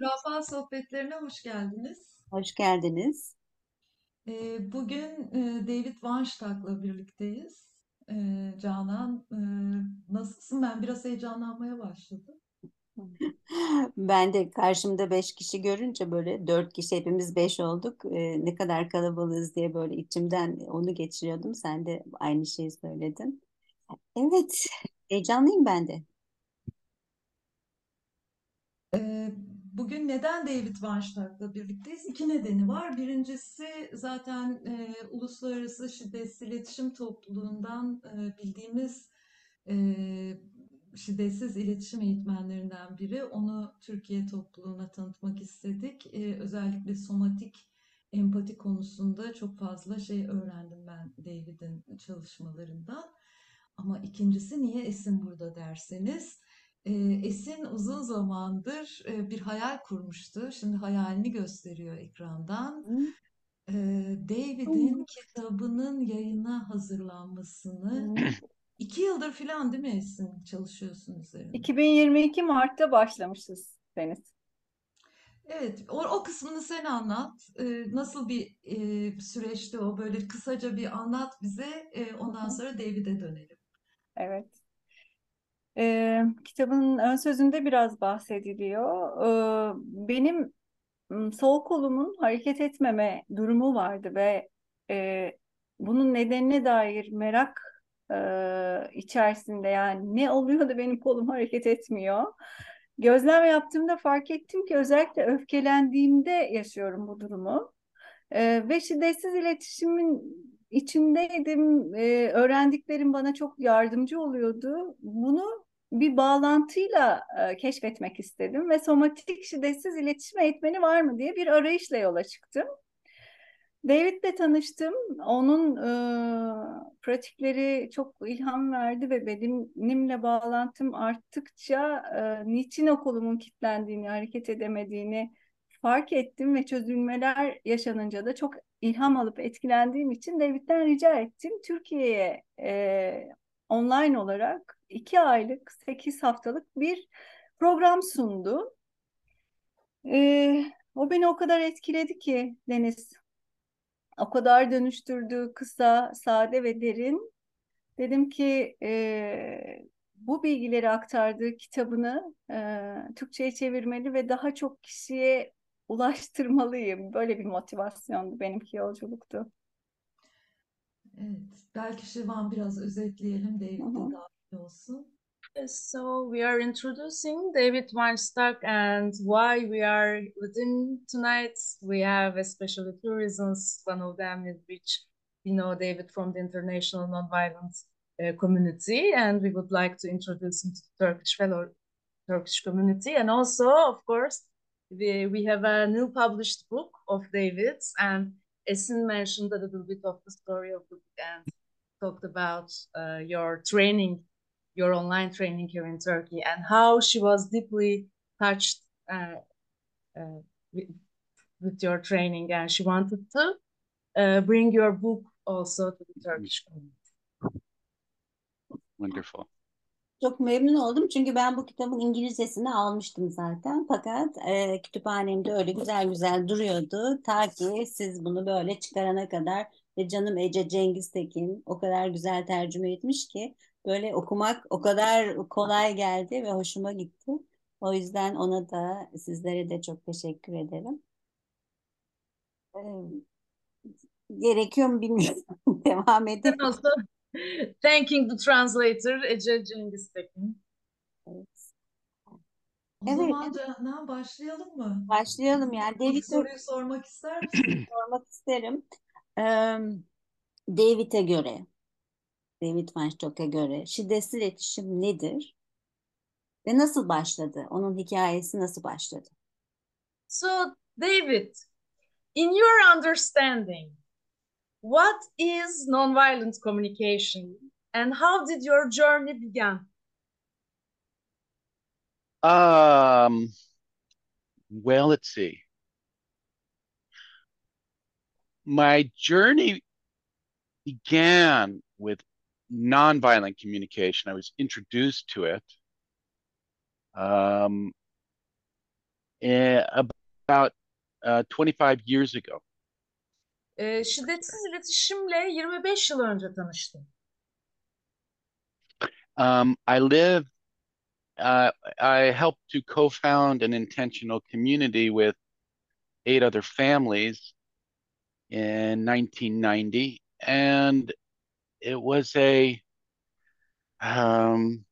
Zürafa sohbetlerine hoş geldiniz. Hoş geldiniz. Ee, Bugün e, David Weinstein'la birlikteyiz. Ee, Canan, e, nasılsın? Ben biraz heyecanlanmaya başladım. Ben de karşımda beş kişi görünce böyle dört kişi hepimiz beş olduk. Ee, ne kadar kalabalığız diye böyle içimden onu geçiriyordum. Sen de aynı şeyi söyledin. Evet, heyecanlıyım ben de. Ee, Bugün neden David Weinstein'la birlikteyiz? İki nedeni var. Birincisi zaten e, Uluslararası Şiddetsiz İletişim Topluluğundan e, bildiğimiz e, şiddetsiz iletişim eğitmenlerinden biri. Onu Türkiye topluluğuna tanıtmak istedik. E, özellikle somatik empati konusunda çok fazla şey öğrendim ben David'in çalışmalarından. Ama ikincisi niye Esin burada derseniz, Esin uzun zamandır bir hayal kurmuştu. Şimdi hayalini gösteriyor ekrandan. David'in kitabının yayına hazırlanmasını iki yıldır falan değil mi Esin çalışıyorsun üzerinde? 2022 Mart'ta başlamışız Deniz. Evet, o, o kısmını sen anlat. Nasıl bir e, süreçti o? Böyle kısaca bir anlat bize. E, ondan sonra David'e dönelim. Evet. Ee, kitabın ön sözünde biraz bahsediliyor. Ee, benim sol kolumun hareket etmeme durumu vardı ve e, bunun nedenine dair merak e, içerisinde yani ne oluyor da benim kolum hareket etmiyor. Gözlem yaptığımda fark ettim ki özellikle öfkelendiğimde yaşıyorum bu durumu. Ee, ve şiddetsiz iletişimin içindeydim. Ee, öğrendiklerim bana çok yardımcı oluyordu. Bunu bir bağlantıyla e, keşfetmek istedim ve somatik şiddetsiz iletişim eğitmeni var mı diye bir arayışla yola çıktım. David'le tanıştım. Onun e, pratikleri çok ilham verdi ve bedenimle bağlantım arttıkça e, niçin o kolumun kilitlendiğini, hareket edemediğini fark ettim ve çözülmeler yaşanınca da çok ilham alıp etkilendiğim için David'den rica ettim. Türkiye'ye e, online olarak iki aylık, sekiz haftalık bir program sundu. E, o beni o kadar etkiledi ki Deniz o kadar dönüştürdü, kısa, sade ve derin. Dedim ki e, bu bilgileri aktardığı kitabını e, Türkçe'ye çevirmeli ve daha çok kişiye ulaştırmalıyım. Böyle bir motivasyondu benimki yolculuktu. Evet, belki Şivan biraz özetleyelim, de hı. Olsun. So we are introducing David Weinstock and why we are with him tonight. We have especially two reasons. One of them is which we know David from the international nonviolent uh, community, and we would like to introduce him to the Turkish fellow Turkish community. And also, of course, we, we have a new published book of David's, and Esin mentioned a little bit of the story of the book and talked about uh, your training your online training here in Turkey and how she was deeply touched uh, uh, with, with, your training and she wanted to uh, bring your book also to the Turkish community. Wonderful. Çok memnun oldum çünkü ben bu kitabın İngilizcesini almıştım zaten. Fakat e, kütüphanemde öyle güzel güzel duruyordu. Ta ki siz bunu böyle çıkarana kadar ve canım Ece Cengiz Tekin o kadar güzel tercüme etmiş ki böyle okumak o kadar kolay geldi ve hoşuma gitti. O yüzden ona da sizlere de çok teşekkür ederim. Gerekiyor mu bilmiyorum. Devam also thanking the translator Ece Cengiz Tekin. Evet. O Evet. zaman Canan başlayalım mı? Başlayalım yani. David soruyu sormak ister misin? sormak isterim. Ee, David'e göre, David Weinstock'a göre şiddetsiz iletişim nedir ve nasıl başladı? Onun hikayesi nasıl başladı? So, David, in your understanding, what is nonviolent communication and how did your journey begin? Um, well, let's see. My journey began with nonviolent communication. I was introduced to it um, uh, about uh, 25 years ago. Ee, şiddetsiz iletişimle 25 yıl önce tanıştım. Um, I live, uh, I helped to co-found an intentional community with eight other families in 1990, and it was a um,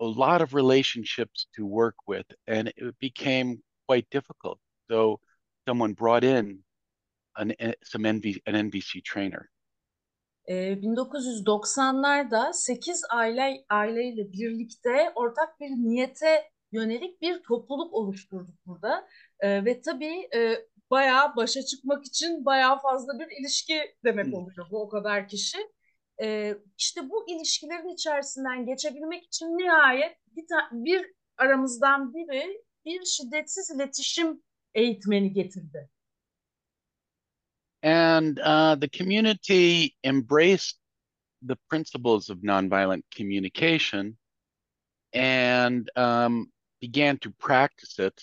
a lot of relationships to work with, and it became quite difficult. So someone brought in an some NV, an NVC trainer. Ee, 1990'larda 8 aile aileyle birlikte ortak bir niyete yönelik bir topluluk oluşturduk burada. Ee, ve tabii e, bayağı başa çıkmak için bayağı fazla bir ilişki demek oluyor bu o kadar kişi. Ee, işte bu ilişkilerin içerisinden geçebilmek için nihayet bir, bir aramızdan biri bir şiddetsiz iletişim eğitmeni getirdi. And uh, the community embraced the principles of nonviolent communication and um, began to practice it.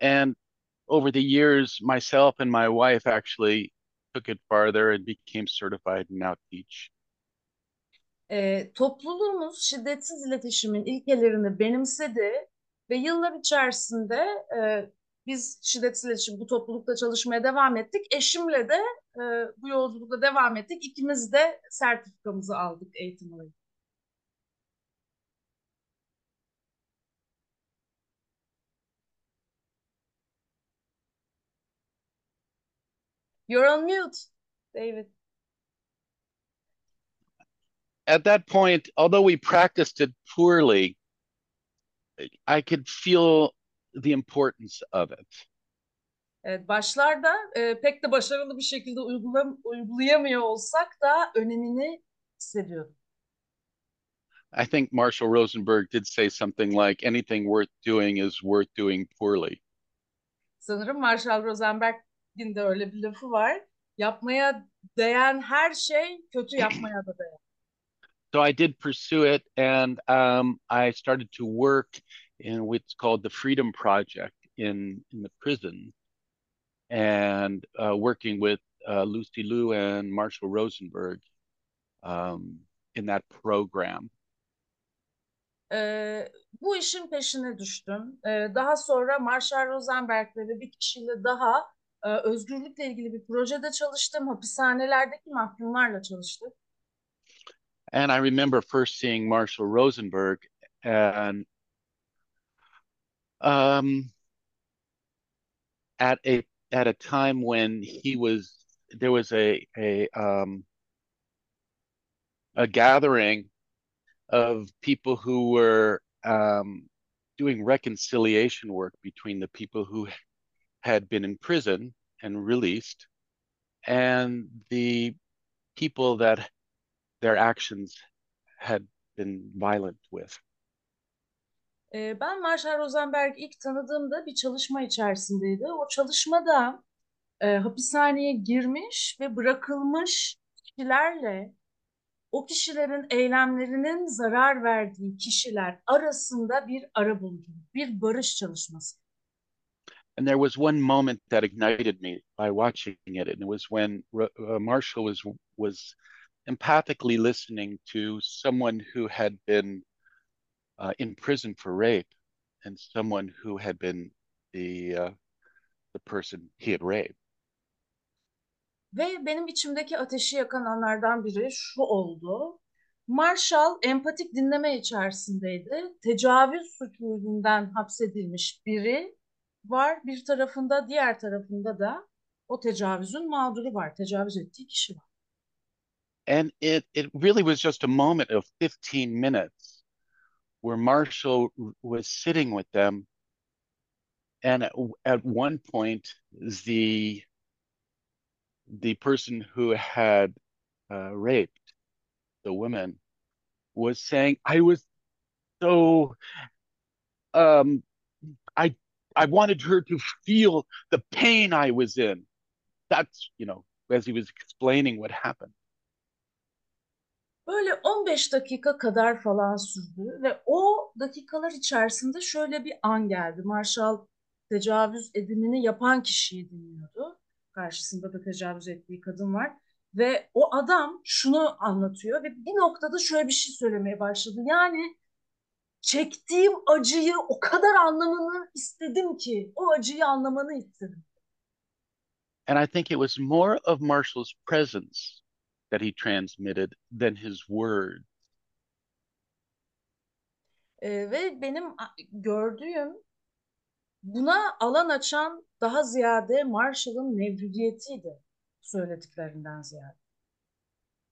And over the years, myself and my wife actually took it farther and became certified and now teach. E, topluluğumuz şiddetsiz iletişimin ilkelerini benimsedi ve yıllar içerisinde e, biz şiddetsiz iletişim bu toplulukta çalışmaya devam ettik. Eşimle de e, bu yolculukta devam ettik. İkimiz de sertifikamızı aldık eğitim olarak. You're on mute, David. At that point, although we practiced it poorly, I could feel the importance of it. Evet, başlarda e, pek de başarılı bir şekilde uygula, uygulayamıyor olsak da önemini hissediyordum. I think Marshall Rosenberg did say something like anything worth doing is worth doing poorly. Sanırım Marshall Rosenberg'in de öyle bir lafı var. Yapmaya değen her şey kötü yapmaya da değer. So I did pursue it and um, I started to work in what's called the Freedom Project in, in the prison and uh, working with uh, Lucy Liu and Marshall Rosenberg um, in that program. Ee, bu işin peşine düştüm. Ee, daha sonra Marshall Rosenberg'le ve bir kişiyle daha e, özgürlükle ilgili bir projede çalıştım. Hapishanelerdeki mahkumlarla çalıştık. And I remember first seeing Marshall Rosenberg and um, at a at a time when he was there was a a um, a gathering of people who were um, doing reconciliation work between the people who had been in prison and released and the people that their actions had been violent with. Ee, ben Marshall Rosenberg ilk tanıdığımda bir çalışma içerisindeydi. O çalışmada e, hapishaneye girmiş ve bırakılmış kişilerle o kişilerin eylemlerinin zarar verdiği kişiler arasında bir arabuluculuk, bir barış çalışması. And there was one moment that ignited me by watching it, and it was when uh, Marshall was was empathically listening to someone who had been uh, in prison for rape, and someone who had been the uh, the person he had raped. Ve benim içimdeki ateşi yakan anlardan biri şu oldu. Marshall empatik dinleme içerisindeydi. Tecavüz suçu yüzünden hapsedilmiş biri var bir tarafında, diğer tarafında da o tecavüzün mağduru var, tecavüz ettiği kişi var. And it it really was just a moment of 15 minutes where Marshall was sitting with them, and at, at one point the the person who had uh, raped the woman was saying, "I was so um, I I wanted her to feel the pain I was in." That's you know as he was explaining what happened. Böyle 15 dakika kadar falan sürdü ve o dakikalar içerisinde şöyle bir an geldi. Marshall tecavüz edimini yapan kişiyi dinliyordu. Karşısında da tecavüz ettiği kadın var. Ve o adam şunu anlatıyor ve bir noktada şöyle bir şey söylemeye başladı. Yani çektiğim acıyı o kadar anlamanı istedim ki, o acıyı anlamanı istedim. And I think it was more of Marshall's presence that he transmitted than his words. Ee, ve benim gördüğüm buna alan açan daha ziyade Marshall'ın mevcudiyetiydi söylediklerinden ziyade.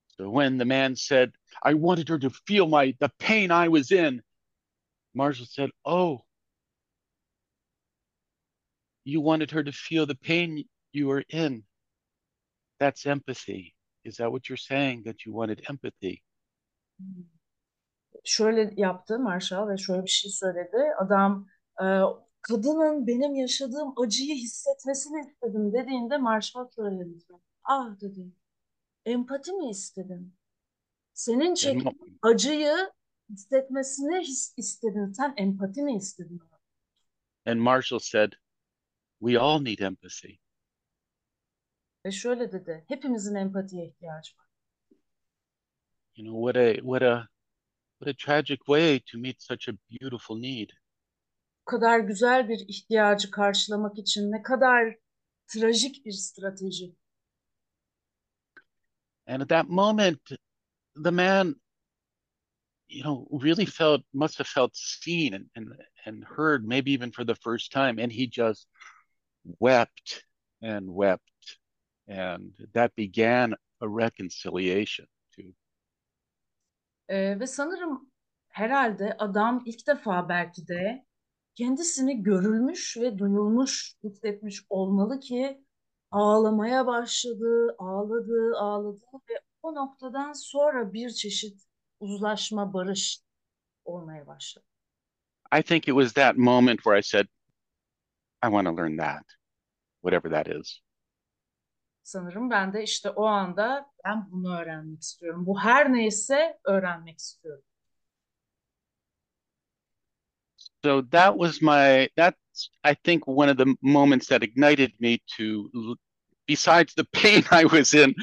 So when the man said, I wanted her to feel my the pain I was in, Marshall said, Oh, you wanted her to feel the pain you were in. That's empathy. Is that what you're saying? That you wanted empathy? Şöyle yaptı Marshall ve şöyle bir şey söyledi. Adam e, kadının benim yaşadığım acıyı hissetmesini istedim dediğinde Marshall şöyle dedi. Ah dedi. Empati mi istedin? Senin çektiğin acıyı hissetmesini his istedin. Sen empati mi istedin? and Marshall said, We all need empathy. Ve şöyle dedi. Hepimizin empatiye ihtiyacı var. You know, what a what a what a tragic way to meet such a beautiful need. Bu kadar güzel bir ihtiyacı karşılamak için ne kadar trajik bir strateji. And at that moment, the man, you know, really felt, must have felt seen and, and, and heard, maybe even for the first time. And he just wept and wept. And that began a reconciliation too. Ee, ve sanırım herhalde adam ilk defa belki de kendisini görülmüş ve duyulmuş hissetmiş olmalı ki ağlamaya başladı, ağladı, ağladı ve o noktadan sonra bir çeşit uzlaşma, barış olmaya başladı. I think it was that moment where I said, I want to learn that, whatever that is. Sanırım ben de işte o anda ben bunu öğrenmek istiyorum. Bu her neyse öğrenmek istiyorum. So that was my, that's, I think, one of the moments that ignited me to, besides the pain I was in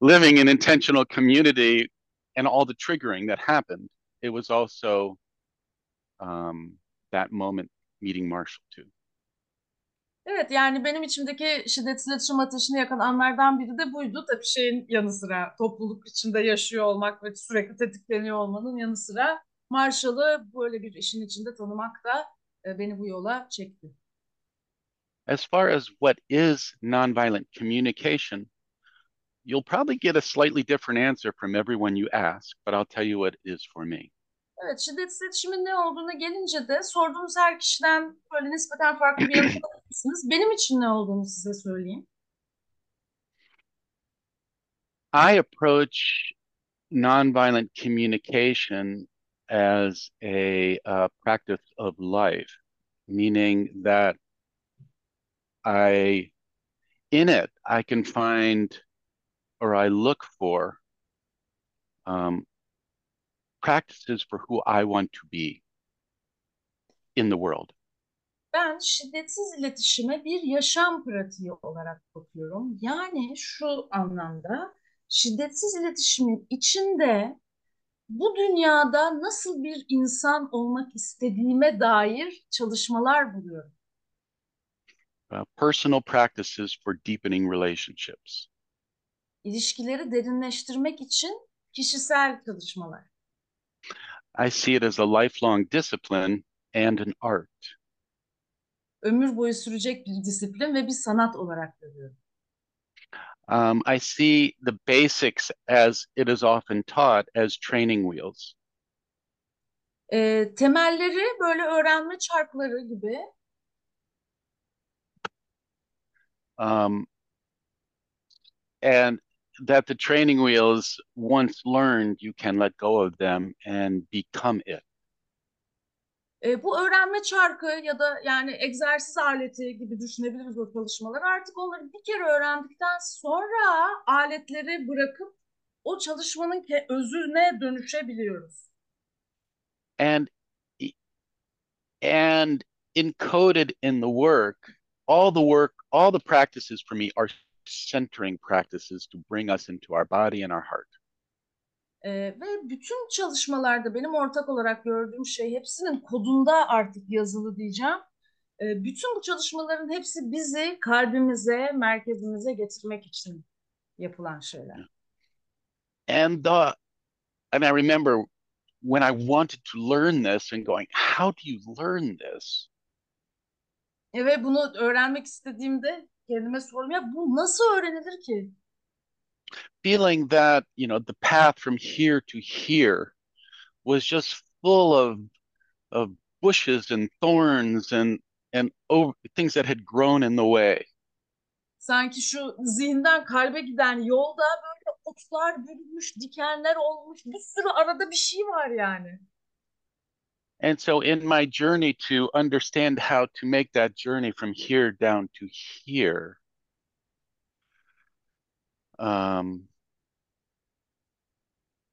living in intentional community and all the triggering that happened, it was also um, that moment meeting Marshall too. Evet yani benim içimdeki şiddetsiz iletişim ateşini yakan anlardan biri de buydu. Tabii şeyin yanı sıra topluluk içinde yaşıyor olmak ve sürekli tetikleniyor olmanın yanı sıra Marshall'ı böyle bir işin içinde tanımak da e, beni bu yola çekti. As far as what is nonviolent communication, you'll probably get a slightly different answer from everyone you ask, but I'll tell you what it is for me. Evet şiddetsiz iletişimin ne olduğuna gelince de sorduğunuz her kişiden böyle nispeten farklı bir yanıt alabilirsiniz. Benim için ne olduğunu size söyleyeyim. I approach nonviolent communication as a uh, practice of life, meaning that I, in it, I can find or I look for um, practices for who I want to be in the world. Ben şiddetsiz iletişime bir yaşam pratiği olarak bakıyorum. Yani şu anlamda şiddetsiz iletişimin içinde bu dünyada nasıl bir insan olmak istediğime dair çalışmalar buluyorum. Uh, personal practices for deepening relationships. İlişkileri derinleştirmek için kişisel çalışmalar. I see it as a lifelong discipline and an art. Ömür boyu sürecek bir disiplin ve bir sanat olarak görüyorum. Um, I see the basics as it is often taught as training wheels. Ee, temelleri böyle öğrenme çarkları gibi Um, and that the training wheels, once learned, you can let go of them and become it. E, bu öğrenme çarkı ya da yani egzersiz aleti gibi düşünebiliriz o çalışmaları. Artık onları bir kere öğrendikten sonra aletleri bırakıp o çalışmanın özüne dönüşebiliyoruz. And and encoded in the work, all the work, all the practices for me are centering practices to bring us into our body and our heart. Ee, ve bütün çalışmalarda benim ortak olarak gördüğüm şey hepsinin kodunda artık yazılı diyeceğim. Ee, bütün bu çalışmaların hepsi bizi kalbimize, merkezimize getirmek için yapılan şeyler. And the and I remember when I wanted to learn this and going, how do you learn this? E, ve bunu öğrenmek istediğimde kendime sordum ya bu nasıl öğrenilir ki? Feeling that, you know, the path from here to here was just full of of bushes and thorns and and over, things that had grown in the way. Sanki şu zihinden kalbe giden yolda böyle otlar bürünmüş, dikenler olmuş, bir sürü arada bir şey var yani. And so in my journey to understand how to make that journey from here down to here, um,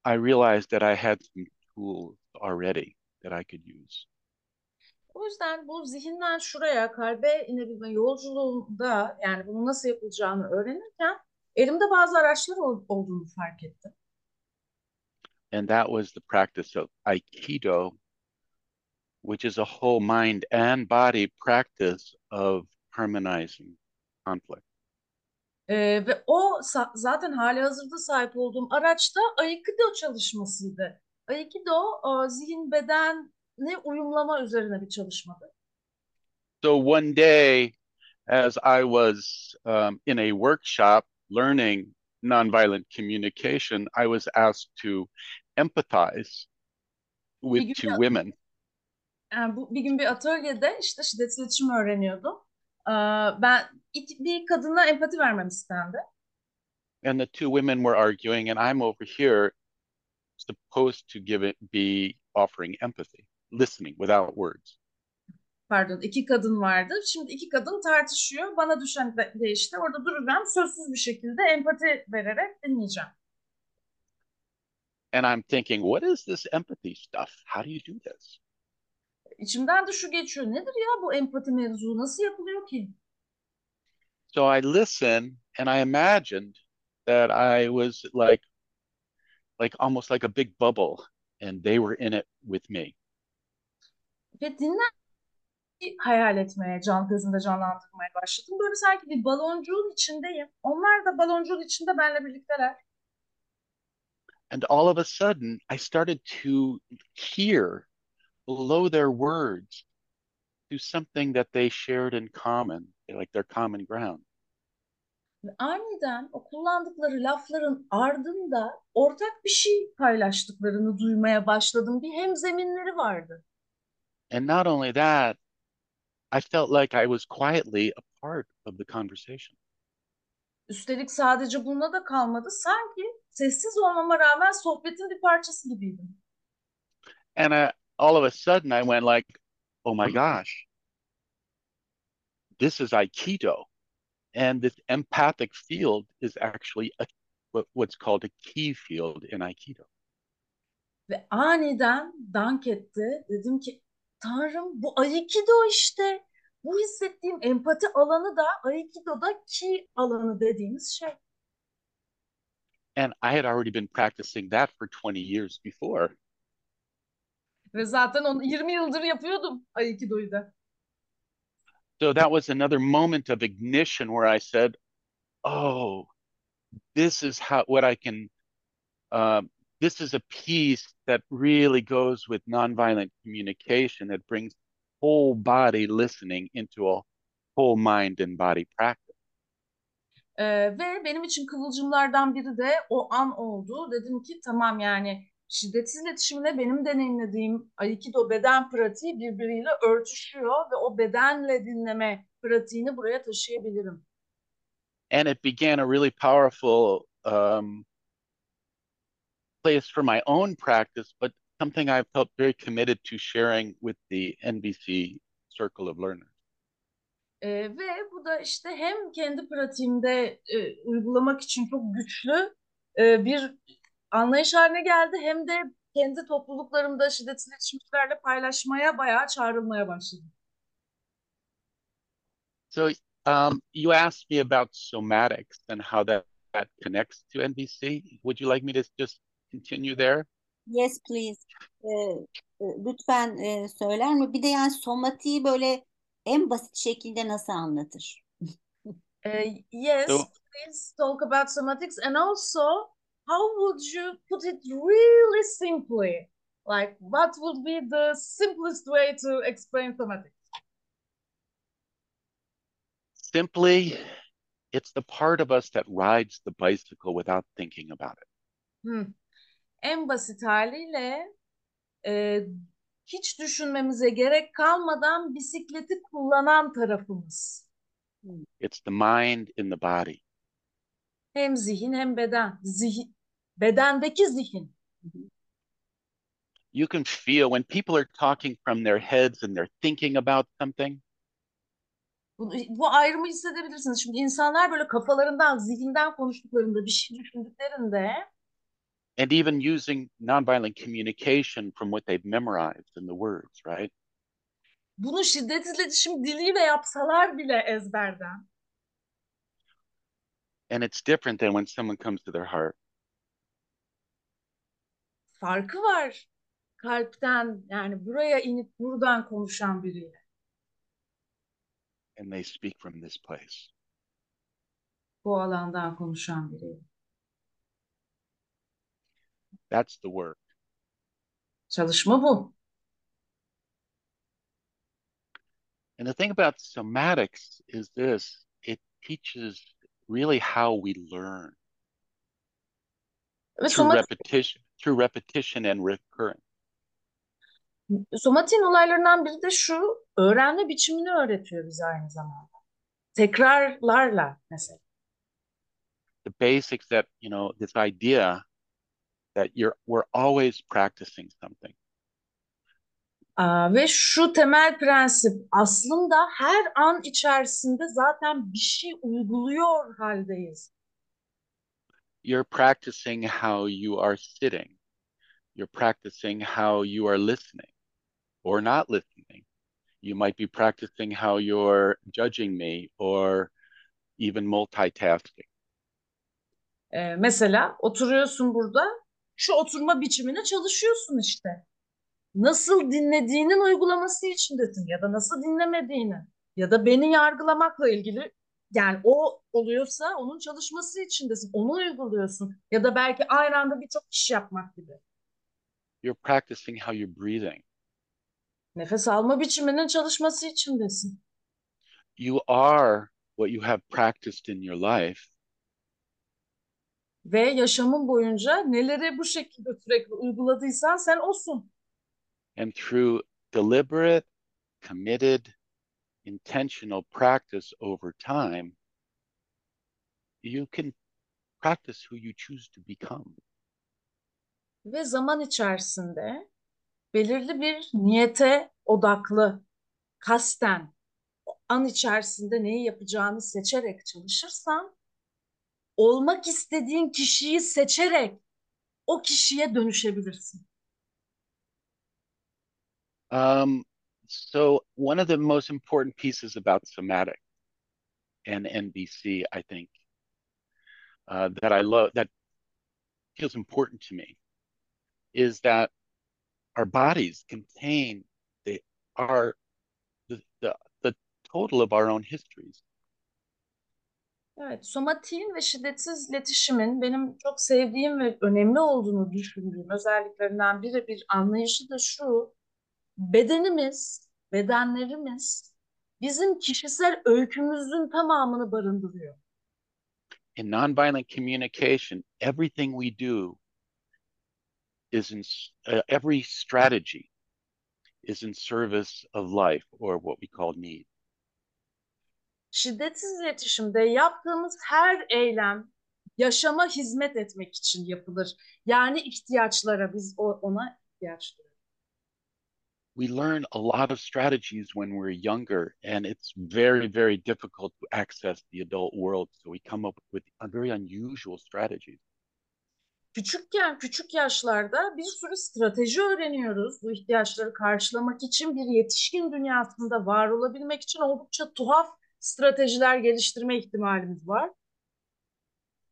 I realized that I had some tools already that I could use. O yüzden bu zihinden şuraya kalbe inebilme yolculuğunda yani bunu nasıl yapılacağını öğrenirken elimde bazı araçlar ol- olduğunu fark ettim. And that was the practice of Aikido, which is a whole mind and body practice of harmonizing conflict. Ee, ve o zaten hali hazırda sahip olduğum araç da Aikido çalışmasıydı. Aikido zihin bedenle uyumlama üzerine bir çalışmadı. So one day, as I was um, in a workshop learning nonviolent communication, I was asked to empathize with two women. Yani bu, bir gün bir atölyede işte şiddet iletişimi öğreniyordum. Ee, ben iki- bir kadına empati vermem istendi. And the two women were arguing, and I'm over here supposed to give it be offering empathy, listening without words. Pardon, iki kadın vardı. Şimdi iki kadın tartışıyor. Bana düşen de, de işte orada duracağım. Sözsüz bir şekilde empati vererek dinleyeceğim. And I'm thinking, what is this empathy stuff? How do you do this? İçimden de şu geçiyor. Nedir ya bu empati mevzu? Nasıl yapılıyor ki? So I listened and I imagined that I was like like almost like a big bubble and they were in it with me. Ve dinler hayal etmeye, can gözümde canlandırmaya başladım. Böyle sanki bir baloncuğun içindeyim. Onlar da baloncuğun içinde benimle birlikteler. And all of a sudden I started to hear below their words to something that they shared in common, like their common ground. Aniden o kullandıkları lafların ardında ortak bir şey paylaştıklarını duymaya başladım. Bir hemzeminleri vardı. And not only that, I felt like I was quietly a part of the conversation. Üstelik sadece bununla da kalmadı. Sanki sessiz olmama rağmen sohbetin bir parçası gibiydim. And I, all of a sudden I went like, oh my gosh, this is Aikido. And this empathic field is actually a, what, what's called a key field in Aikido. Ve aniden dank etti. Dedim ki Tanrım bu Aikido işte. Bu hissettiğim empati alanı da Aikido'da ki alanı dediğimiz şey. And I had already been practicing that for 20 years before. Ve zaten onu 20 yıldır yapıyordum Aikido'yu da. So that was another moment of ignition where I said, oh, this is how, what I can, um, this is a piece that really goes with nonviolent communication that brings whole body listening into a whole mind and body practice. Ee, ve benim için kıvılcımlardan biri de o an oldu. Dedim ki tamam yani şiddetsiz iletişimle benim deneyimlediğim Aikido beden pratiği birbiriyle örtüşüyor ve o bedenle dinleme pratiğini buraya taşıyabilirim. And it began a really powerful um, place for my own practice, but something I felt very committed to sharing with the NBC Circle of Learners. Ee, ve bu da işte hem kendi pratiğimde e, uygulamak için çok güçlü e, bir anlayış haline geldi hem de kendi topluluklarımda şiddetsiz iletişimcilerle paylaşmaya bayağı çağrılmaya başladım. So um, you asked me about somatics and how that, that connects to NBC. Would you like me to just continue there? Yes please. Ee, e, lütfen e, söyler mi? Bir de yani somatiği böyle en basit şekilde nasıl anlatır? Uh, yes, So please talk about somatics and also how would you put it really simply? Like, what would be the simplest way to explain somatics? simply, it's the part of us that rides the bicycle without thinking about it. Hmm. En basit haliyle e, hiç düşünmemize gerek kalmadan bisikleti kullanan tarafımız. It's the mind in the body. Hem zihin hem beden. Zihin, bedendeki zihin. You can feel when people are talking from their heads and they're thinking about something, Bu, bu ayrımı hissedebilirsiniz. Şimdi insanlar böyle kafalarından, zihinden konuştuklarında, bir şey düşündüklerinde and even using nonviolent communication from what they've memorized in the words, right? bunu şiddet iletişim diliyle yapsalar bile ezberden. And it's different than when someone comes to their heart. Farkı var. Kalpten yani buraya inip buradan konuşan biriyle. and they speak from this place. Bu alandan konuşan biriyle. That's the work. Çalışma bu. And the thing about somatics is this it teaches really how we learn Ve through somat repetition, through repetition and recurrence. somatiğin olaylarından biri de şu, öğrenme biçimini öğretiyor bize aynı zamanda. Tekrarlarla mesela. The basics that, you know, this idea that you're we're always practicing something. Aa, ve şu temel prensip aslında her an içerisinde zaten bir şey uyguluyor haldeyiz. You're practicing how you are sitting. You're practicing how you are listening or not listening. You might be practicing how you're judging me or even multitasking. Ee, mesela oturuyorsun burada, şu oturma biçimine çalışıyorsun işte. Nasıl dinlediğinin uygulaması içindesin ya da nasıl dinlemediğini ya da beni yargılamakla ilgili yani o oluyorsa onun çalışması içindesin. Onu uyguluyorsun ya da belki aynı anda birçok iş yapmak gibi. You're practicing how you're breathing. Nefes alma biçiminin çalışması içindesin. You are what you have practiced in your life. Ve yaşamın boyunca neleri bu şekilde sürekli uyguladıysan sen olsun. And through deliberate, committed, intentional practice over time, you can practice who you choose to become. Ve zaman içerisinde belirli bir niyete odaklı, kasten, an içerisinde neyi yapacağını seçerek çalışırsan, olmak istediğin kişiyi seçerek o kişiye dönüşebilirsin. Um, so one of the most important pieces about somatic and NBC, I think, uh, that I love, that feels important to me, is that our bodies contain the our the, the the total of our own histories. Evet, somatiğin ve şiddetsiz iletişimin benim çok sevdiğim ve önemli olduğunu düşündüğüm özelliklerinden biri bir anlayışı da şu. Bedenimiz, bedenlerimiz bizim kişisel öykümüzün tamamını barındırıyor. In nonviolent communication, everything we do is in uh, every strategy is in service of life or what we call need. Şiddetsiz iletişimde yaptığımız her eylem yaşama hizmet etmek için yapılır. Yani ihtiyaçlara biz ona ihtiyaç duyuyoruz. We learn a lot of strategies when we're younger and it's very very difficult to access the adult world so we come up with a very unusual strategies Küçükken, küçük yaşlarda bir sürü strateji öğreniyoruz. Bu ihtiyaçları karşılamak için bir yetişkin dünyasında var olabilmek için oldukça tuhaf stratejiler geliştirme ihtimalimiz var.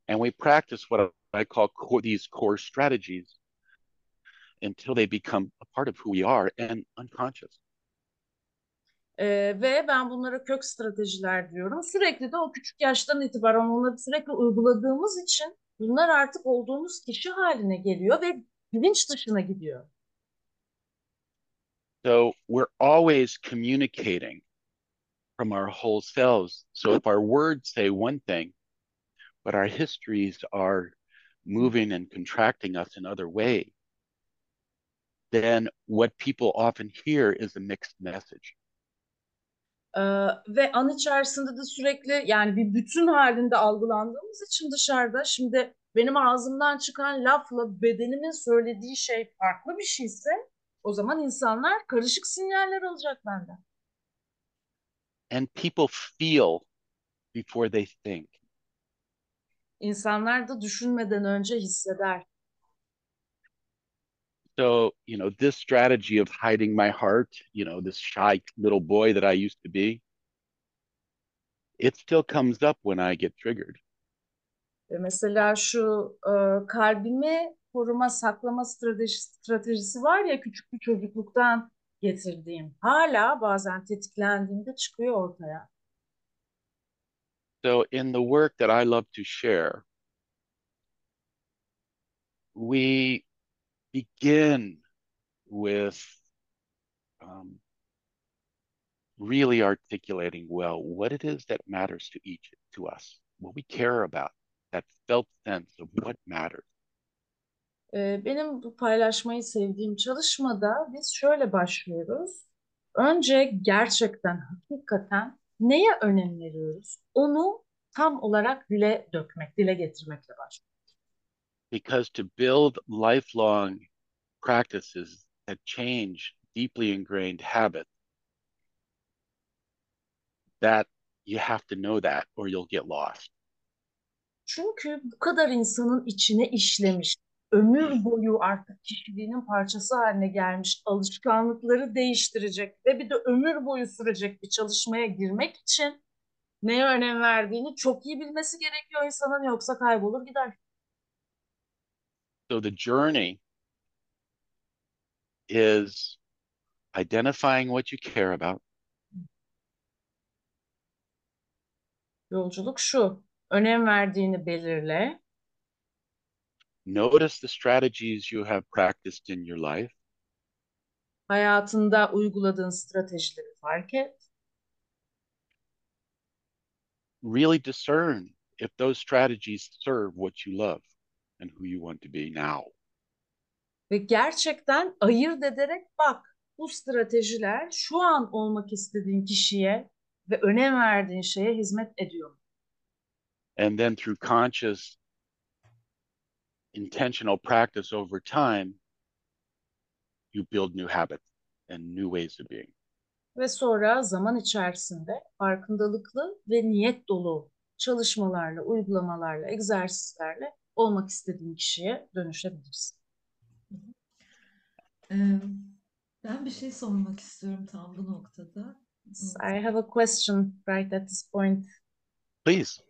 And we practice what I call these core strategies until they become a part of who we are and unconscious. Ee, ve ben bunlara kök stratejiler diyorum. Sürekli de o küçük yaştan itibaren onları sürekli uyguladığımız için bunlar artık olduğumuz kişi haline geliyor ve bilinç dışına gidiyor. So we're always communicating from our whole selves. So if our words say one thing, but our histories are moving and contracting us in other ways, then what people often hear is a mixed message. Ee, ve an içerisinde de sürekli yani bir bütün halinde algılandığımız için dışarıda şimdi benim ağzımdan çıkan lafla bedenimin söylediği şey farklı bir şeyse o zaman insanlar karışık sinyaller alacak benden. And people feel before they think. İnsanlar da düşünmeden önce hisseder. So, you know, this strategy of hiding my heart, you know, this shy little boy that I used to be, it still comes up when I get triggered. Ve mesela şu e, kalbimi koruma saklama stratejisi, stratejisi var ya küçük bir çocukluktan getirdiğim. Hala bazen tetiklendiğimde çıkıyor ortaya. So, in the work that I love to share, we begin with um, really articulating well what it is that matters to each to us, what we care about, that felt sense of what matters. Ee, Benim bu paylaşmayı sevdiğim çalışmada biz şöyle başlıyoruz. Önce gerçekten, hakikaten neye önem veriyoruz? Onu tam olarak dile dökmek, dile getirmekle başlıyoruz. Because to build lifelong practices that change deeply ingrained habits, that you have to know that or you'll get lost. Çünkü bu kadar insanın içine işlemiş, ömür boyu artık kişiliğinin parçası haline gelmiş, alışkanlıkları değiştirecek ve bir de ömür boyu sürecek bir çalışmaya girmek için neye önem verdiğini çok iyi bilmesi gerekiyor insanın yoksa kaybolur gider. So the journey is identifying what you care about, Yolculuk şu, önem verdiğini belirle, notice the strategies you have practiced in your life, hayatında uyguladığın stratejileri fark et, really discern if those strategies serve what you love and who you want to be now. ve gerçekten ayırt ederek bak bu stratejiler şu an olmak istediğin kişiye ve önem verdiğin şeye hizmet ediyor. And then through conscious, intentional practice over time, you build new habits and new ways of being. Ve sonra zaman içerisinde farkındalıklı ve niyet dolu çalışmalarla, uygulamalarla, egzersizlerle olmak istediğin kişiye dönüşebilirsin. Ee, ben bir şey sormak istiyorum tam bu noktada. I have a question right at this point. Please.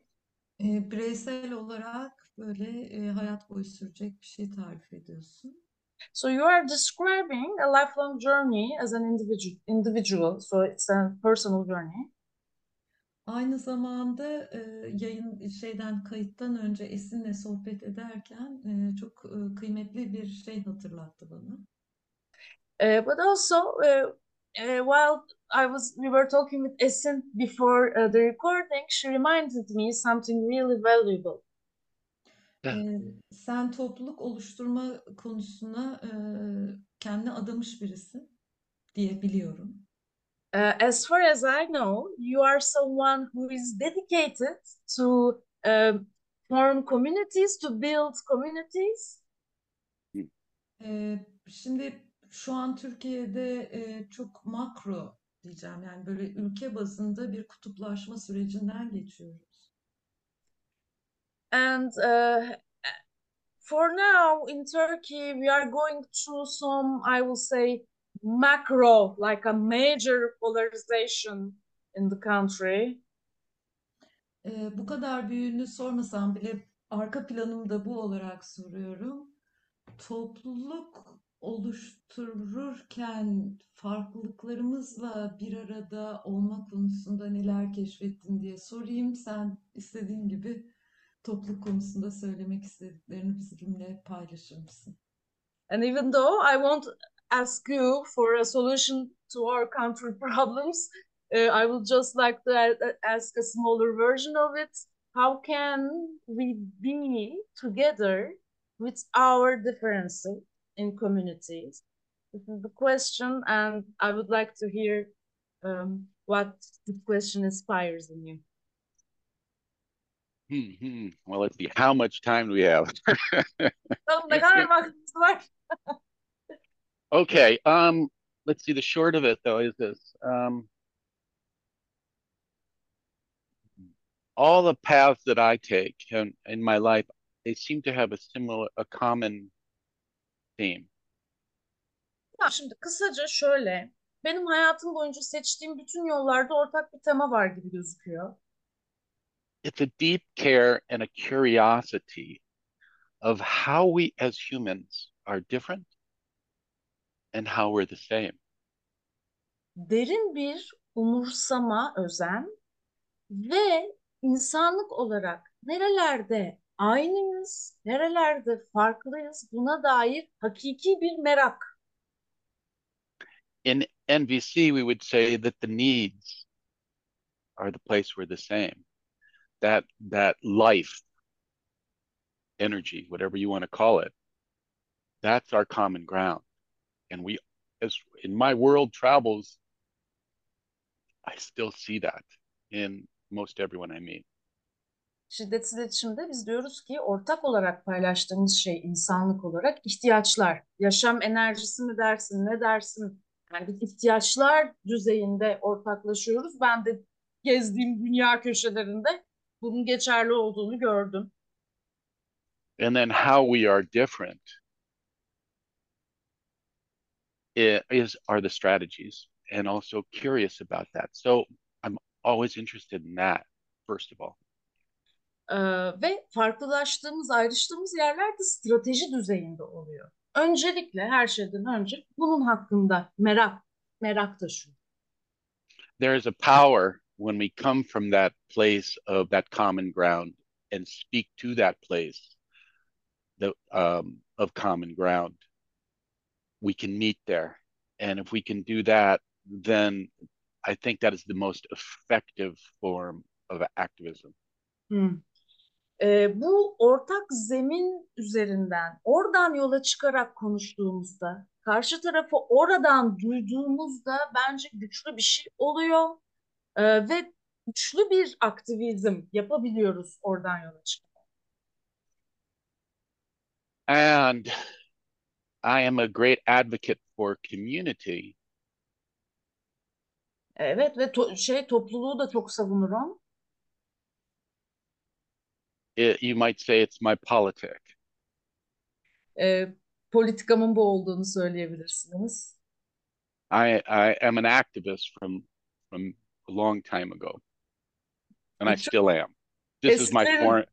Ee, bireysel olarak böyle e, hayat boyu sürecek bir şey tarif ediyorsun. So you are describing a lifelong journey as an individual, individual. So it's a personal journey. Aynı zamanda e, yayın şeyden kayıttan önce Esin'le sohbet ederken e, çok e, kıymetli bir şey hatırlattı bana. Uh, but also, uh, uh, while I was, we were talking with Esin before uh, the recording, she reminded me something really valuable. Sen topluluk oluşturma konusuna e, kendini adamış birisin diye biliyorum. Uh, as far as I know, you are someone who is dedicated to um, form communities, to build communities. Ee, şimdi şu an Türkiye'de e, çok makro diyeceğim yani böyle ülke bazında bir kutuplaşma sürecinden geçiyoruz. And uh, for now in Turkey, we are going through some, I will say, macro, like a major polarization in the country. Ee, bu kadar büyüğünü sormasam bile arka planımda bu olarak soruyorum. Topluluk oluştururken farklılıklarımızla bir arada olma konusunda neler keşfettin diye sorayım. Sen istediğin gibi topluluk konusunda söylemek istediklerini bizimle paylaşır mısın? And even though I won't ask you for a solution to our country problems, uh, I would just like to ask a smaller version of it. How can we be together with our differences in communities? This is the question, and I would like to hear um, what the question inspires in you. Hmm, hmm. Well, let's see. How much time do we have? Okay. Um, let's see. The short of it though is this. Um, all the paths that I take in, in my life, they seem to have a similar, a common theme. Ya şimdi kısaca şöyle, benim hayatım boyunca seçtiğim bütün yollarda ortak bir tema var gibi gözüküyor. It's a deep care and a curiosity of how we as humans are different and how we're the same. Derin bir umursama, özen ve insanlık olarak nerelerde aynıyız, nerelerde farklıyız buna dair hakiki bir merak. In NVC, we would say that the needs are the place we're the same. That that life, energy, whatever you want to call it, that's our common ground. And we, as in my world travels, I still see that in most everyone I meet. Şiddetsiz iletişimde biz diyoruz ki ortak olarak paylaştığımız şey insanlık olarak ihtiyaçlar. Yaşam enerjisi mi dersin, ne dersin? Yani biz ihtiyaçlar düzeyinde ortaklaşıyoruz. Ben de gezdiğim dünya köşelerinde bunun geçerli olduğunu gördüm. And then how we are different is are the strategies and also curious about that. So I'm always interested in that, first of all. Ee, ve farklılaştığımız, ayrıştığımız yerler de strateji düzeyinde oluyor. Öncelikle her şeyden önce bunun hakkında merak, merak taşıyor. There is a power when we come from that place of that common ground and speak to that place the, um, of common ground. We can meet there. And if we can do that, then I think that is the most effective form of activism. Hmm. Ee, bu ortak zemin üzerinden, oradan yola çıkarak konuştuğumuzda, karşı tarafı oradan duyduğumuzda bence güçlü bir şey oluyor Ee, ve güçlü bir aktivizm yapabiliyoruz oradan yola çıkarak. And I am a great advocate for community Evet ve to- şey topluluğu da çok savunurum. it, you might say it's my politic. Ee, politikamın bu olduğunu söyleyebilirsiniz. I I am an activist from from a long time ago, and I still am. This is my form.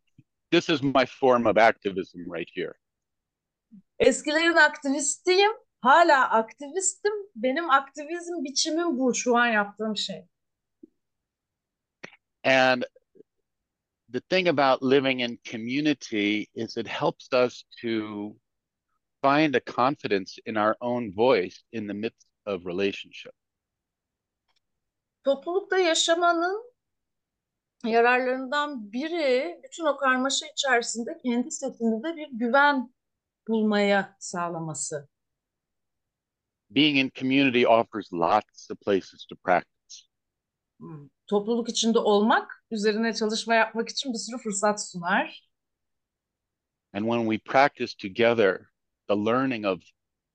This is my form of activism right here. Eskilerin aktivistiyim, hala aktivistim. Benim aktivizm biçimim bu, şu an yaptığım şey. And the thing about living in community is it helps us to find a confidence in our own voice in the midst of relationship. Toplulukta yaşamanın yararlarından biri bütün o karmaşa içerisinde kendi sesinde bir güven bulmaya sağlaması. Being in community offers lots of places to practice. Hmm. Topluluk içinde olmak, üzerine çalışma yapmak için bir sürü fırsat sunar. And when we practice together, the learning of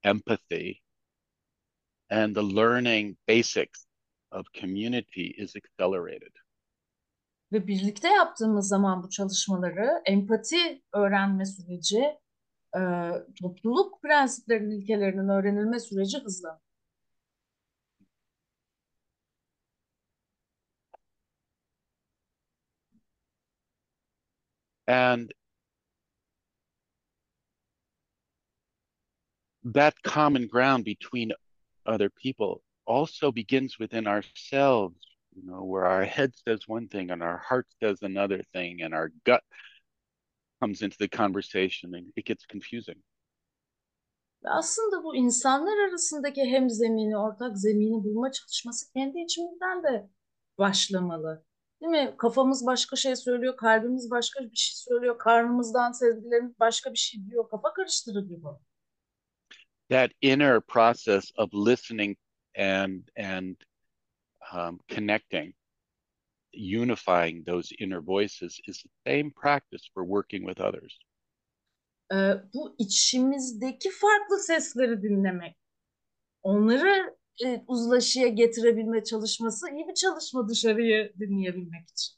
empathy and the learning basics of community is accelerated. Ve birlikte yaptığımız zaman bu çalışmaları, empati öğrenme süreci, e, topluluk prensiplerinin, ilkelerinin öğrenilme süreci hızlanır. And that common ground between other people also begins within ourselves, you know, where our head says one thing and our heart says another thing, and our gut comes into the conversation and it gets confusing. Ve aslında bu insanlar arasındaki hem zemini, ortak zemini bulma çalışması kendi içimizden de başlamalı. Değil mi? Kafamız başka şey söylüyor, kalbimiz başka bir şey söylüyor, karnımızdan sezgilerimiz başka bir şey diyor. Kafa karıştırıcı bu. That inner process of listening and and um, connecting, unifying those inner voices is the same practice for working with others. Ee, bu içimizdeki farklı sesleri dinlemek, onları e, uzlaşıya getirebilme çalışması iyi bir çalışma dışarıyı dinleyebilmek için.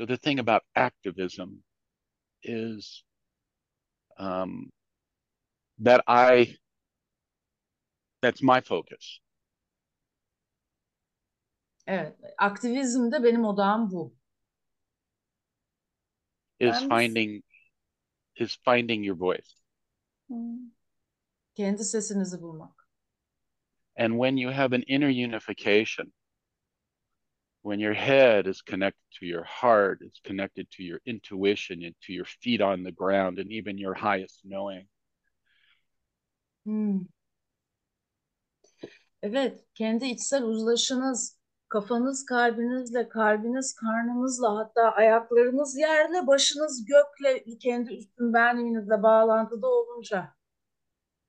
So the thing about activism is um, that I that's my focus. Evet, aktivizmde benim odağım bu. Is Ben- finding is finding your voice. Hmm. Kendi sesinizi bulmak. And when you have an inner unification, when your head is connected to your heart, it's connected to your intuition and to your feet on the ground and even your highest knowing. Hmm. Evet, kendi içsel uzlaşınız, kafanız kalbinizle, kalbiniz karnınızla, hatta ayaklarınız yerle, başınız gökle, kendi üstün benliğinizle bağlantıda olunca.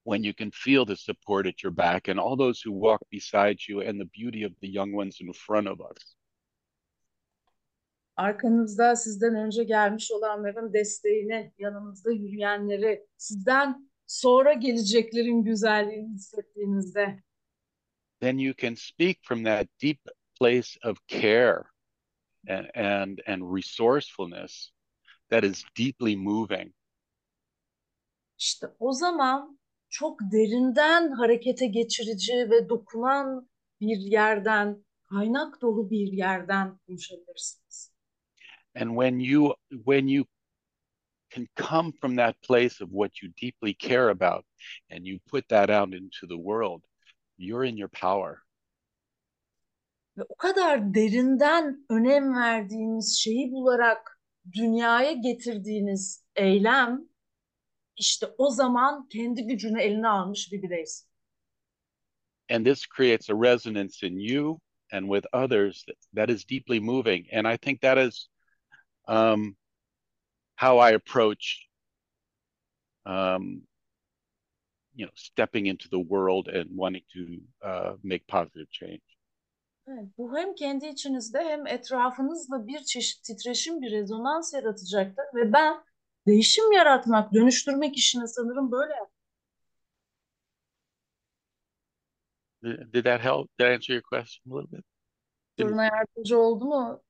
When you can feel the support at your back and all those who walk beside you and the beauty of the young ones in front of us. Arkanızda sizden önce gelmiş olanların desteğini, yanınızda yürüyenleri, sizden sonra geleceklerin güzelliğini hissettiğinizde then you can speak from that deep place of care and and, and resourcefulness that is deeply moving. İşte o zaman çok derinden harekete geçirici ve dokunan bir yerden, kaynak dolu bir yerden konuşabilirsiniz. And when you when you can come from that place of what you deeply care about and you put that out into the world, you're in your power. Ve o kadar derinden önem verdiğiniz şeyi bularak dünyaya getirdiğiniz eylem, işte o zaman kendi gücünü eline almış bir bireysin. And this creates a resonance in you and with others that, that is deeply moving. And I think that is um, how I approach um, you know, stepping into the world and wanting to uh, make positive change. Evet, bu hem kendi içinizde hem etrafınızla bir çeşit titreşim, bir rezonans yaratacaktır ve ben değişim yaratmak, dönüştürmek işini sanırım böyle yaptım. Did, that help? Did I answer your question a little bit? Soruna yardımcı oldu mu?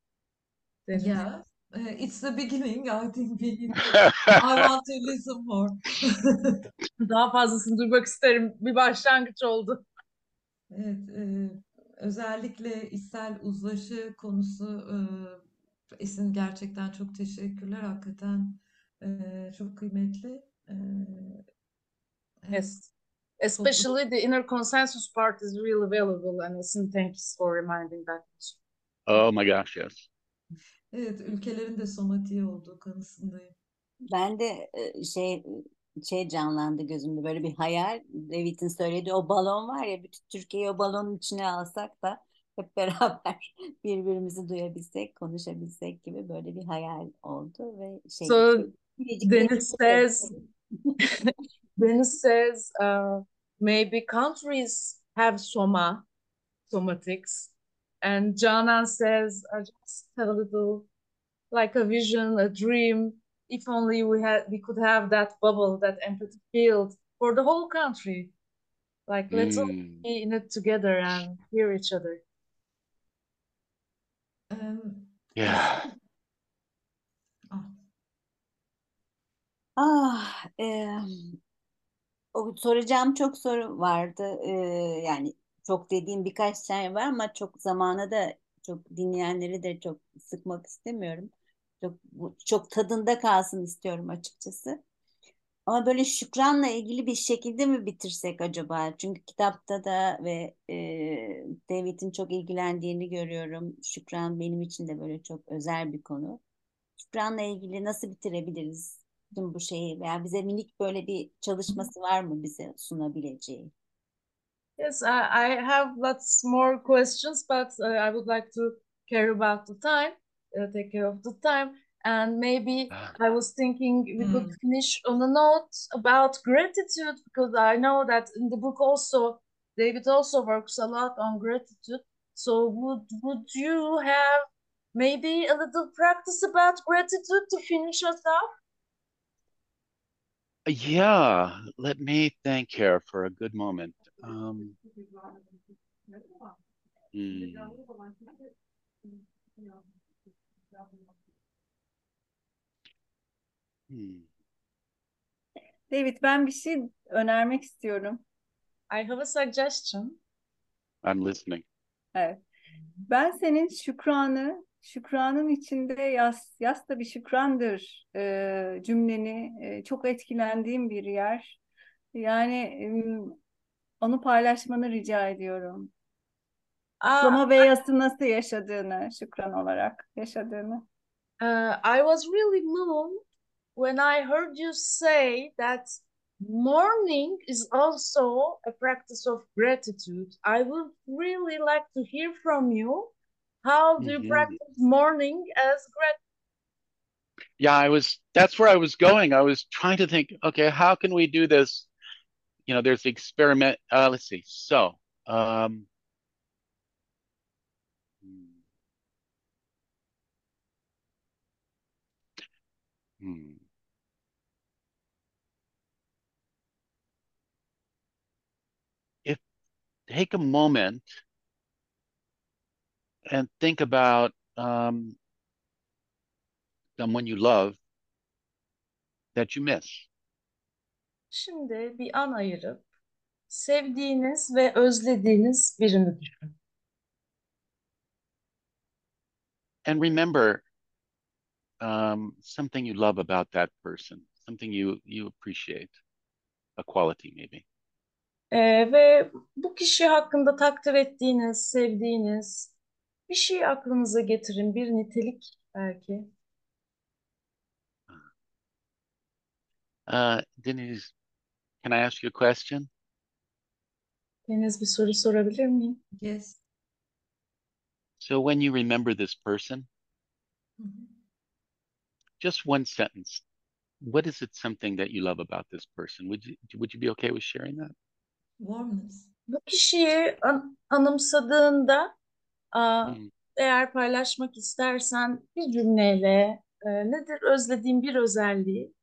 Deniz? Yeah, uh, it's the beginning. I think we need to, I want to listen more. Daha fazlasını duymak isterim. Bir başlangıç oldu. Evet, e, özellikle içsel uzlaşı konusu e, Esin gerçekten çok teşekkürler. Hakikaten e, çok kıymetli. E, Yes. Especially the inner consensus part is really valuable and Esin thanks for reminding that. oh my gosh, yes. evet, ülkelerin de somatiği olduğu kanısındayım. Ben de şey şey canlandı gözümde böyle bir hayal. David'in söylediği o balon var ya bütün Türkiye'yi o balonun içine alsak da hep beraber birbirimizi duyabilsek, konuşabilsek gibi böyle bir hayal oldu ve şey So Deniz bir- says, Deniz says, uh, maybe countries have soma, somatics, and Canan says, I just have a little, like a vision, a dream. If only we had, we could have that bubble, that empathy field for the whole country. Like let's all Mm. be in it together and hear each other. Em, Yeah. ah, Ah, em, o soracağım çok soru vardı. Ee, yani çok dediğim birkaç şey var ama çok zamana da çok dinleyenleri de çok sıkmak istemiyorum. Çok, çok tadında kalsın istiyorum açıkçası. Ama böyle şükranla ilgili bir şekilde mi bitirsek acaba? Çünkü kitapta da ve e, David'in çok ilgilendiğini görüyorum. Şükran benim için de böyle çok özel bir konu. Şükranla ilgili nasıl bitirebiliriz tüm bu şeyi? Veya bize minik böyle bir çalışması var mı bize sunabileceği? Yes, I, have lots more questions, but uh, I would like to care about the time, take care of the time. And maybe Ah. I was thinking we could Hmm. finish on a note about gratitude because I know that in the book also David also works a lot on gratitude. So would would you have maybe a little practice about gratitude to finish us off? Yeah, let me think here for a good moment. Um, hmm. Hmm. David ben bir şey önermek istiyorum. I have a suggestion. I'm listening. Evet. Ben senin şükranı, şükranın içinde yaz, yaz da bir şükrandır e, cümleni e, çok etkilendiğim bir yer. Yani em, onu paylaşmanı rica ediyorum. Uh, Kutlama ve nasıl yaşadığını, şükran olarak yaşadığını. Uh, I was really moved when I heard you say that mourning is also a practice of gratitude. I would really like to hear from you. How do you Mhm. practice mourning as gratitude? Yeah, I was, that's where I was going. I was trying to think, okay, how can we do this? You know, there's the experiment. Uh, let's see. So, um, take a moment and think about um, someone you love that you miss. Şimdi bir an ayırıp sevdiğiniz ve özlediğiniz birini düşünün. And remember um, something you love about that person, something you you appreciate, a quality maybe. Ee, ve bu kişi hakkında takdir ettiğiniz, sevdiğiniz bir şey aklınıza getirin. Bir nitelik belki. Uh, Denise, can I ask you a question? Deniz bir soru sorabilir miyim? Yes. So when you remember this person, Hı hı. just one sentence. What is it something that you love about this person? Would you would you be okay with sharing that? Warmness. Bu kişiyi an- anımsadığında aa, Hmm. eğer paylaşmak istersen bir cümleyle e, nedir özlediğin bir özelliği?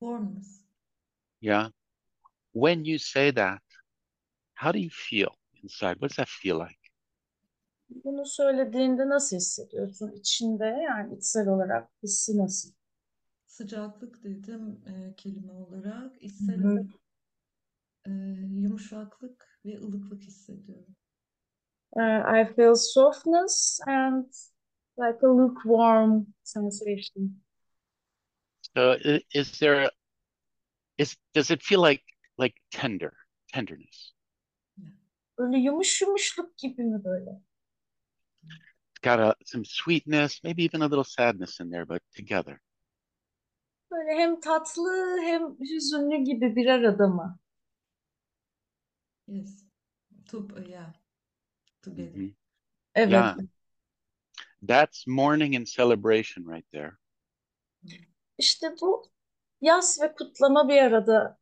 Warmness. Yeah. When you say that, how do you feel inside? What does that feel like? Bunu söylediğinde nasıl hissediyorsun? İçinde yani içsel olarak hissi nasıl? Sıcaklık dedim e, kelime olarak. İçsel olarak e, yumuşaklık ve ılıklık hissediyorum. Uh, I feel softness and like a lukewarm sensation. So i- is there is does it feel like like tender, tenderness? Böyle yumuş yumuşluk gibi mi böyle? It's got a some sweetness, maybe even a little sadness in there, but together. Böyle hem tatlı hem hüzünlü gibi bir arada mı? Yes. To, yeah. Together. Mhm. Evet. Yeah. That's mourning and celebration right there. İşte bu yas ve kutlama bir arada.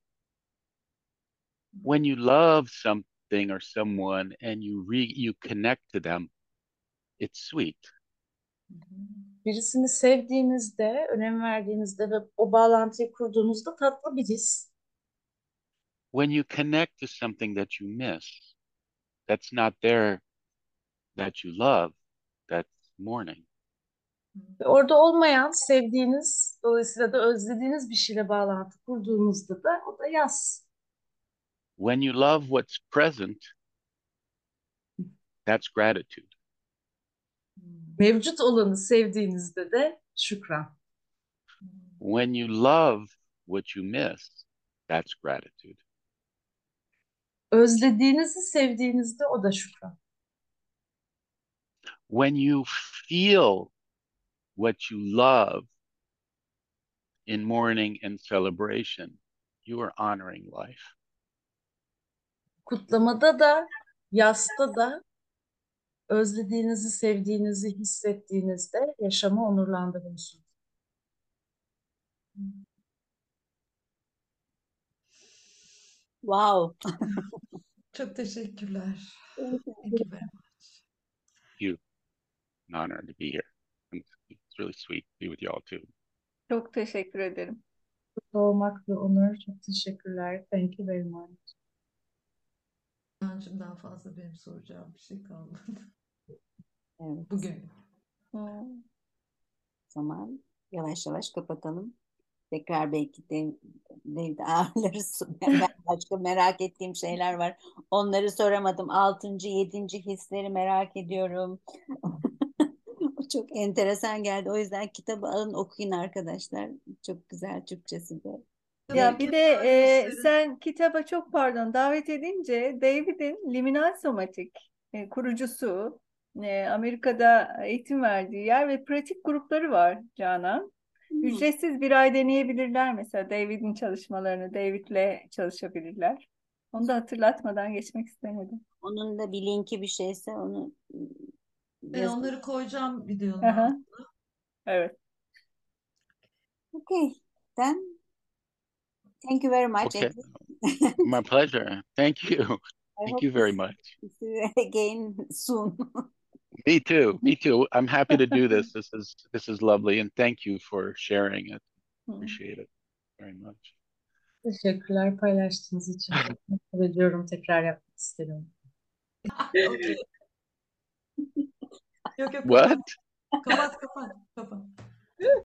When you love something or someone and you re you connect to them, it's sweet. Hı. Birisini sevdiğinizde, önem verdiğinizde ve o bağlantıyı kurduğunuzda tatlı bir his. When you connect to something that you miss, that's not there, that you love, that's mourning. Orada olmayan, sevdiğiniz, dolayısıyla da özlediğiniz bir şeyle bağlantı kurduğunuzda da o da yas. When you love what's present, that's gratitude. Mevcut olanı sevdiğinizde de şükran. When you love what you miss, that's gratitude. Özlediğinizi sevdiğinizde o da şükran. When you feel what you love in mourning and celebration, you are honoring life. Kutlamada da, yasta da özlediğinizi, sevdiğinizi hissettiğinizde yaşamı onurlandırıyorsunuz. Wow. Çok teşekkürler. Thank you. You very much. An honor to be here. And It's really sweet to be with you all too. Çok teşekkür ederim. Burada olmak bir onur. Çok teşekkürler. Thank you very much. Daha fazla benim soracağım bir şey kalmadı. Evet. Bugün. Hmm. O zaman yavaş yavaş kapatalım. Tekrar belki de David ağırlarız. Ben başka merak ettiğim şeyler var. Onları soramadım. Altıncı, yedinci hisleri merak ediyorum. Çok enteresan geldi. O yüzden kitabı alın okuyun arkadaşlar. Çok güzel Türkçesi de. Ya bir de e, sen kitaba çok pardon davet edince David'in liminal somatik e, kurucusu e, Amerika'da eğitim verdiği yer ve pratik grupları var Canan. Ücretsiz bir ay deneyebilirler mesela David'in çalışmalarını David'le çalışabilirler. Onu da hatırlatmadan geçmek istemedim. Onun da bir linki bir şeyse onu E, yazın. onları koyacağım videonun altına. Evet. Okay. Then thank you very much. Okay. My pleasure. Thank you. I Thank you very much. see you again soon. Me too. Me too. I'm happy to do this. This is this is lovely, and thank you for sharing it. Hmm. Appreciate it very much. Teşekkürler paylaştığınız için. Çok mutlu ediyorum. Tekrar yapmak isterim. Okey. Yok yok What? kapat kapat kapat kapat.